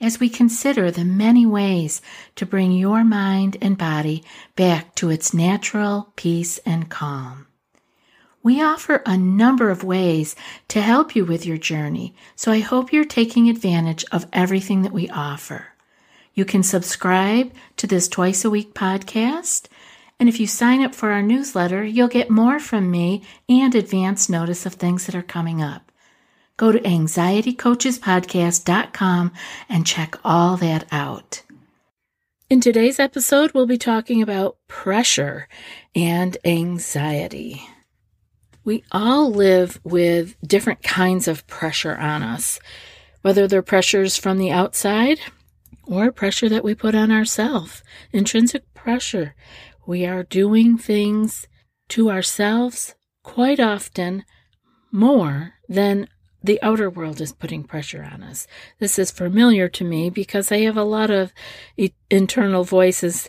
as we consider the many ways to bring your mind and body back to its natural peace and calm. We offer a number of ways to help you with your journey, so I hope you're taking advantage of everything that we offer. You can subscribe to this twice a week podcast, and if you sign up for our newsletter, you'll get more from me and advance notice of things that are coming up. Go to anxietycoachespodcast.com and check all that out. In today's episode, we'll be talking about pressure and anxiety. We all live with different kinds of pressure on us, whether they're pressures from the outside or pressure that we put on ourselves. Intrinsic pressure. We are doing things to ourselves quite often more than the outer world is putting pressure on us. This is familiar to me because I have a lot of internal voices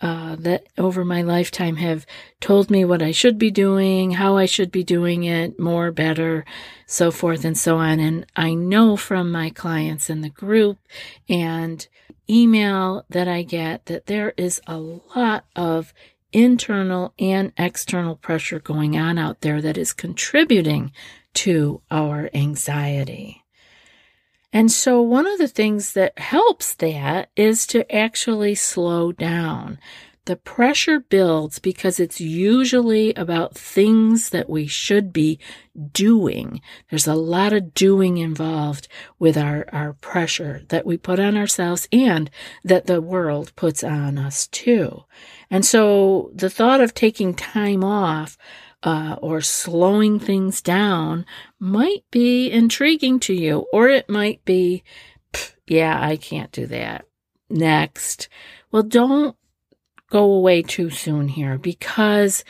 uh, that over my lifetime have told me what I should be doing, how I should be doing it, more, better, so forth and so on. And I know from my clients in the group and email that I get that there is a lot of internal and external pressure going on out there that is contributing to our anxiety. And so, one of the things that helps that is to actually slow down. The pressure builds because it's usually about things that we should be doing. There's a lot of doing involved with our, our pressure that we put on ourselves and that the world puts on us too. And so the thought of taking time off uh, or slowing things down might be intriguing to you, or it might be, yeah, I can't do that. Next. Well, don't go away too soon here because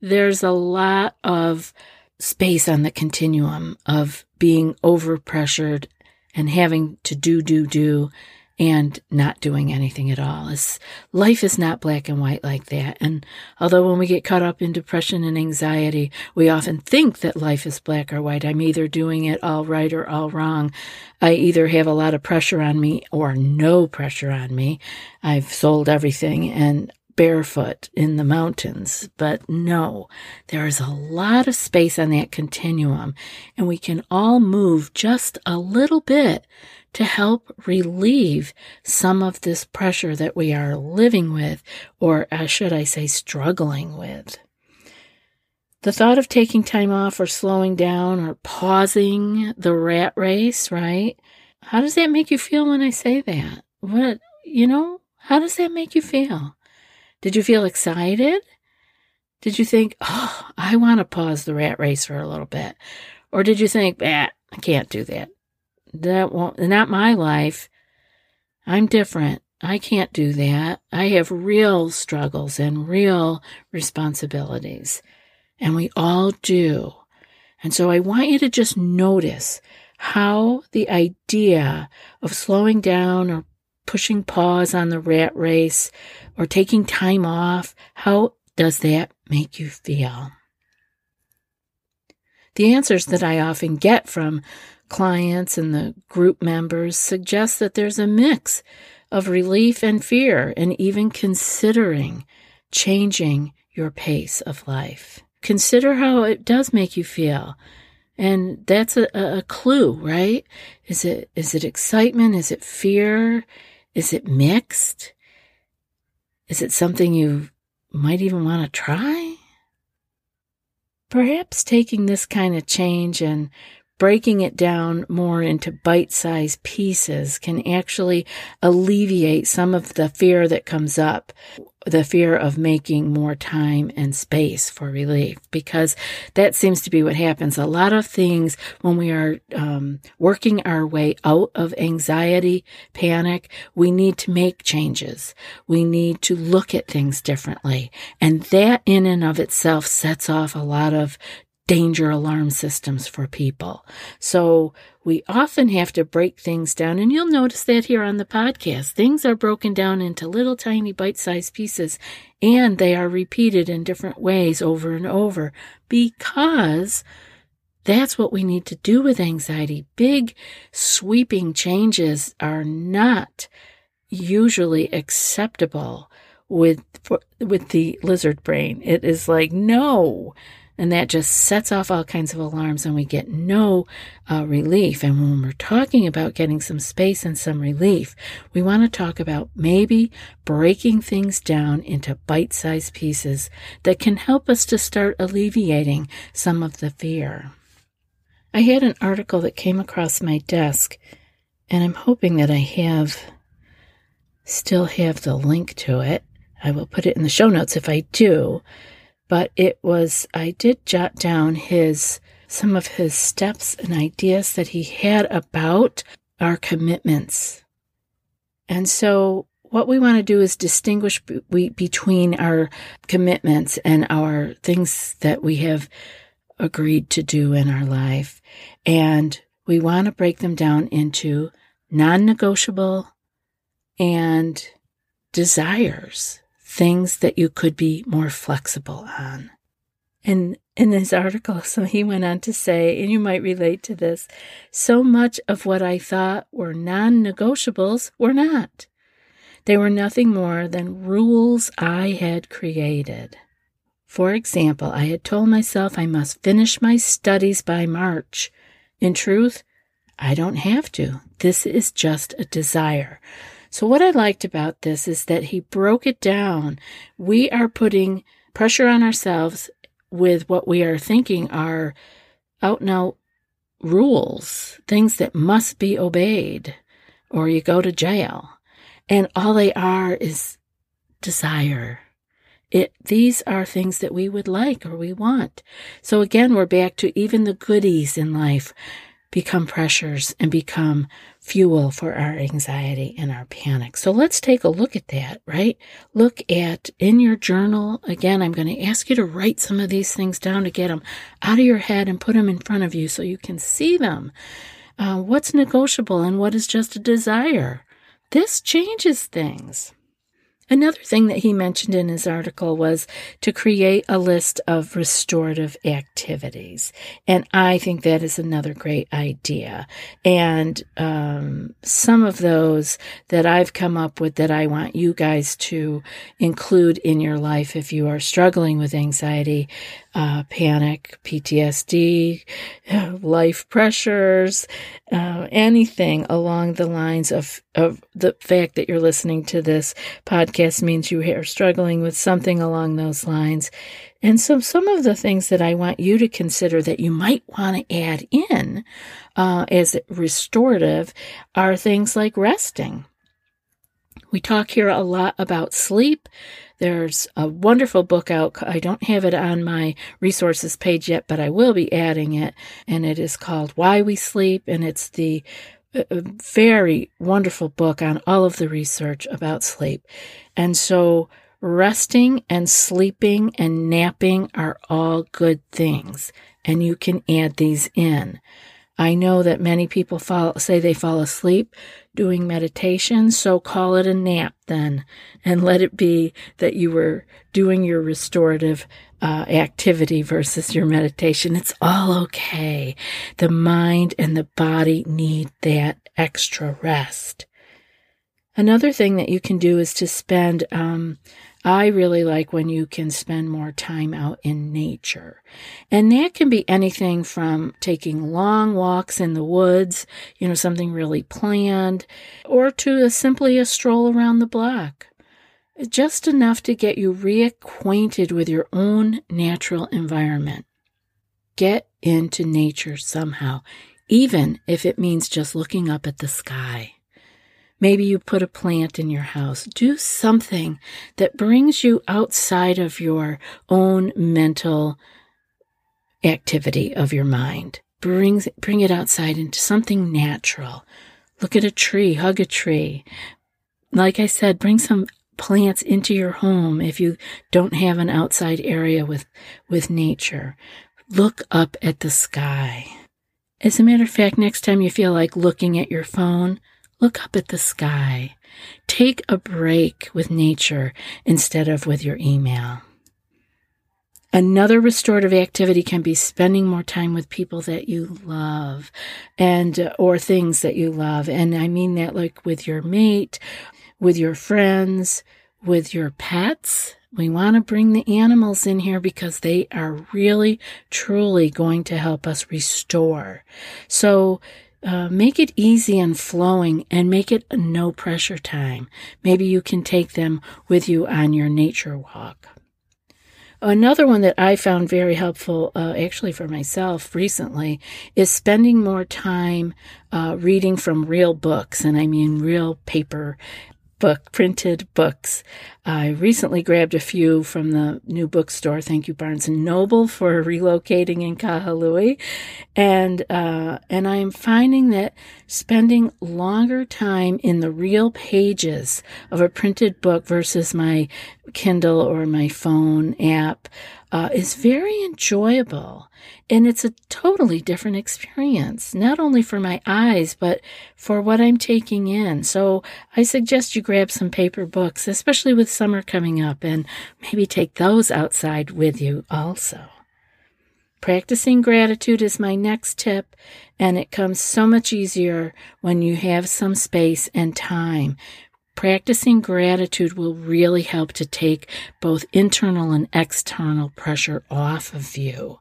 there's a lot of space on the continuum of being overpressured and having to do, do, do and not doing anything at all. It's, life is not black and white like that. And although when we get caught up in depression and anxiety, we often think that life is black or white. I'm either doing it all right or all wrong. I either have a lot of pressure on me or no pressure on me. I've sold everything and barefoot in the mountains. But no, there is a lot of space on that continuum, and we can all move just a little bit to help relieve some of this pressure that we are living with, or uh, should I say, struggling with. The thought of taking time off or slowing down or pausing the rat race, right? How does that make you feel when I say that? What, you know, how does that make you feel? Did you feel excited? Did you think, oh, I want to pause the rat race for a little bit? Or did you think, I can't do that? that won't, not my life. I'm different. I can't do that. I have real struggles and real responsibilities. And we all do. And so I want you to just notice how the idea of slowing down or pushing pause on the rat race or taking time off, how does that make you feel? The answers that I often get from clients and the group members suggest that there's a mix of relief and fear and even considering changing your pace of life. Consider how it does make you feel. And that's a, a clue, right? Is it, is it excitement? Is it fear? Is it mixed? Is it something you might even want to try? Perhaps taking this kind of change and breaking it down more into bite sized pieces can actually alleviate some of the fear that comes up. The fear of making more time and space for relief because that seems to be what happens. A lot of things when we are um, working our way out of anxiety, panic, we need to make changes. We need to look at things differently. And that in and of itself sets off a lot of danger alarm systems for people. So we often have to break things down. And you'll notice that here on the podcast. Things are broken down into little tiny bite sized pieces and they are repeated in different ways over and over because that's what we need to do with anxiety. Big sweeping changes are not usually acceptable with with the lizard brain. It is like no, and that just sets off all kinds of alarms, and we get no uh, relief. And when we're talking about getting some space and some relief, we want to talk about maybe breaking things down into bite sized pieces that can help us to start alleviating some of the fear. I had an article that came across my desk, and I'm hoping that I have still have the link to it. I will put it in the show notes if I do but it was, I did jot down his, some of his steps and ideas that he had about our commitments. And so what we want to do is distinguish be- between our commitments and our things that we have agreed to do in our life. And we want to break them down into non negotiable and desires things that you could be more flexible on. And in this article, so he went on to say, and you might relate to this, so much of what I thought were non negotiables were not. They were nothing more than rules I had created. For example, I had told myself I must finish my studies by March. In truth, I don't have to. This is just a desire. So, what I liked about this is that he broke it down. We are putting pressure on ourselves with what we are thinking are oh, out and out rules, things that must be obeyed, or you go to jail. And all they are is desire. It, these are things that we would like or we want. So again, we're back to even the goodies in life become pressures and become fuel for our anxiety and our panic. So let's take a look at that, right? Look at in your journal. Again, I'm going to ask you to write some of these things down to get them out of your head and put them in front of you so you can see them. Uh, what's negotiable and what is just a desire? This changes things. Another thing that he mentioned in his article was to create a list of restorative activities. And I think that is another great idea. And um, some of those that I've come up with that I want you guys to include in your life if you are struggling with anxiety uh, panic, PTSD, life pressures, uh, anything along the lines of, of the fact that you're listening to this podcast means you are struggling with something along those lines. And so some of the things that I want you to consider that you might want to add in uh, as restorative are things like resting. We talk here a lot about sleep. There's a wonderful book out. I don't have it on my resources page yet, but I will be adding it. And it is called Why We Sleep. And it's the uh, uh, very wonderful book on all of the research about sleep. And so resting and sleeping and napping are all good things. And you can add these in. I know that many people fall, say they fall asleep doing meditation, so call it a nap then, and let it be that you were doing your restorative uh, activity versus your meditation. It's all okay. The mind and the body need that extra rest. Another thing that you can do is to spend um, I really like when you can spend more time out in nature. And that can be anything from taking long walks in the woods, you know, something really planned, or to a, simply a stroll around the block. Just enough to get you reacquainted with your own natural environment. Get into nature somehow, even if it means just looking up at the sky. Maybe you put a plant in your house. Do something that brings you outside of your own mental activity of your mind. Brings, bring it outside into something natural. Look at a tree, hug a tree. Like I said, bring some plants into your home if you don't have an outside area with, with nature. Look up at the sky. As a matter of fact, next time you feel like looking at your phone, look up at the sky. Take a break with nature instead of with your email. Another restorative activity can be spending more time with people that you love and uh, or things that you love. And I mean that like with your mate, with your friends, with your pets. We want to bring the animals in here because they are really, truly going to help us restore. So, uh, make it easy and flowing and make it a no pressure time. Maybe you can take them with you on your nature walk. Another one that I found very helpful, uh, actually for myself recently, is spending more time uh, reading from real books, and I mean real paper book, printed books. I recently grabbed a few from the new bookstore. Thank you, Barnes and Noble, for relocating in Kahului, and uh, and I am finding that spending longer time in the real pages of a printed book versus my Kindle or my phone app uh, is very enjoyable. And it's a totally different experience, not only for my eyes, but for what I'm taking in. So I suggest you grab some paper books, especially with summer coming up, and maybe take those outside with you also. Practicing gratitude is my next tip, and it comes so much easier when you have some space and time. Practicing gratitude will really help to take both internal and external pressure off of you.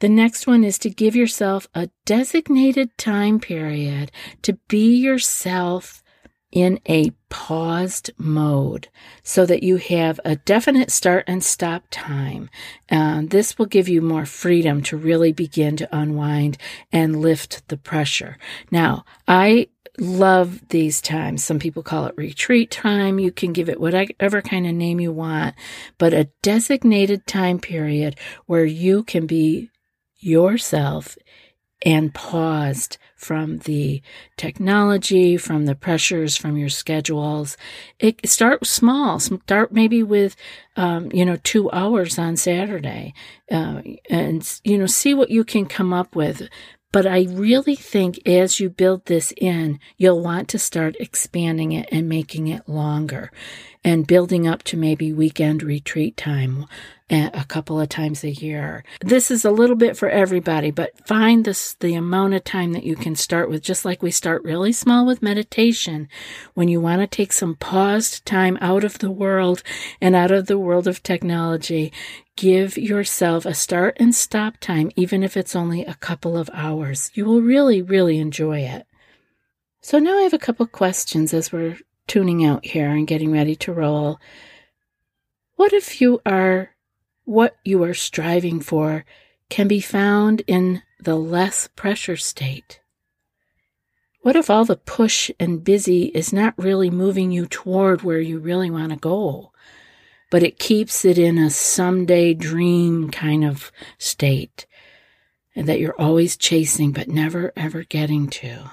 The next one is to give yourself a designated time period to be yourself in a paused mode so that you have a definite start and stop time. Uh, this will give you more freedom to really begin to unwind and lift the pressure. Now, I love these times. Some people call it retreat time. You can give it whatever kind of name you want, but a designated time period where you can be yourself and paused from the technology, from the pressures, from your schedules. It start small. Start maybe with, um, you know, two hours on Saturday, uh, and you know, see what you can come up with. But I really think as you build this in, you'll want to start expanding it and making it longer and building up to maybe weekend retreat time a couple of times a year. This is a little bit for everybody, but find this the amount of time that you can start with, just like we start really small with meditation. When you want to take some paused time out of the world and out of the world of technology, give yourself a start and stop time, even if it's only a couple of hours. You will really, really enjoy it. So now I have a couple questions as we're tuning out here and getting ready to roll. What if you are what you are striving for can be found in the less pressure state? What if all the push and busy is not really moving you toward where you really want to go, but it keeps it in a someday dream kind of state and that you're always chasing but never ever getting to?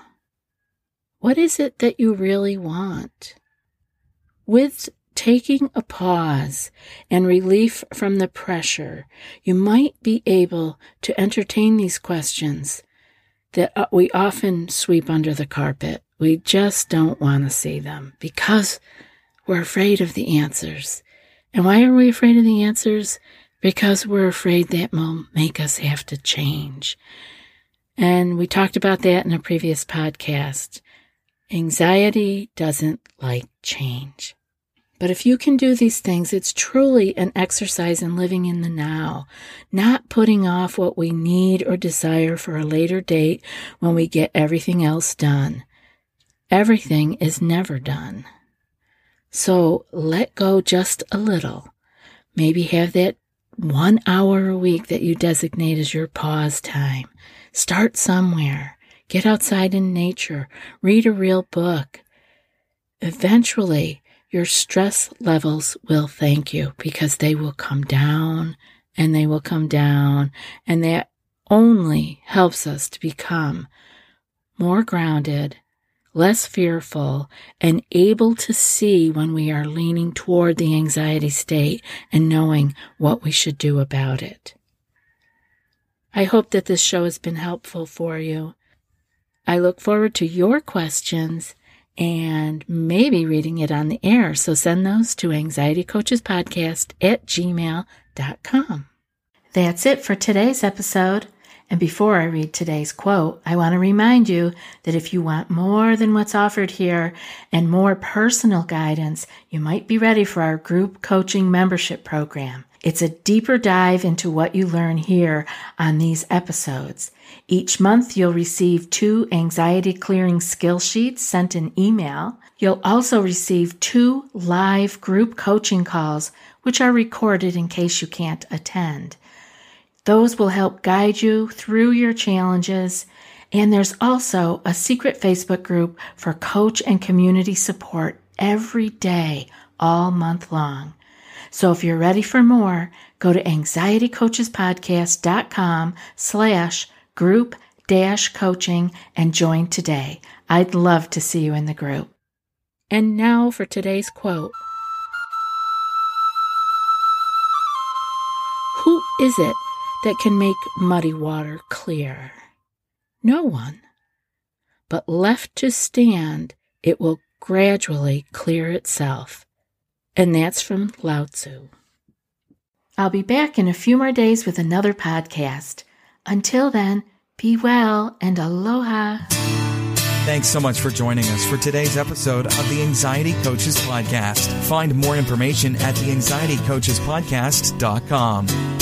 What is it that you really want? With taking a pause and relief from the pressure, you might be able to entertain these questions that uh, we often sweep under the carpet. We just don't want to see them because we're afraid of the answers. And why are we afraid of the answers? Because we're afraid that will make us have to change. And we talked about that in a previous podcast. Anxiety doesn't like change. But if you can do these things, it's truly an exercise in living in the now, not putting off what we need or desire for a later date when we get everything else done. Everything is never done. So let go just a little. Maybe have that one hour a week that you designate as your pause time. Start somewhere. Get outside in nature. Read a real book. eventually your stress levels will thank you because they will come down and they will come down. And that only helps us to become more grounded, less fearful, and able to see when we are leaning toward the anxiety state and knowing what we should do about it. I hope that this show has been helpful for you. I look forward to your questions and maybe reading it on the air. So send those to anxietycoachespodcast at gmail.com. That's it for today's episode. And before I read today's quote, I want to remind you that if you want more than what's offered here and more personal guidance, you might be ready for our group coaching membership program. It's a deeper dive into what you learn here on these episodes. Each month, you'll receive two anxiety clearing skill sheets sent in email. You'll also receive two live group coaching calls, which are recorded in case you can't attend. Those will help guide you through your challenges. And there's also a secret Facebook group for coach and community support every day, all month long. So if you're ready for more, go to anxietycoachespodcast.com slash group dash coaching and join today. I'd love to see you in the group. And now for today's quote. Who is it that can make muddy water clear? No one. But left to stand, it will gradually clear itself. And that's from Lao Tzu. I'll be back in a few more days with another podcast. Until then, be well and aloha. Thanks so much for joining us for today's episode of the Anxiety Coaches Podcast. Find more information at the anxietycoachespodcast.com.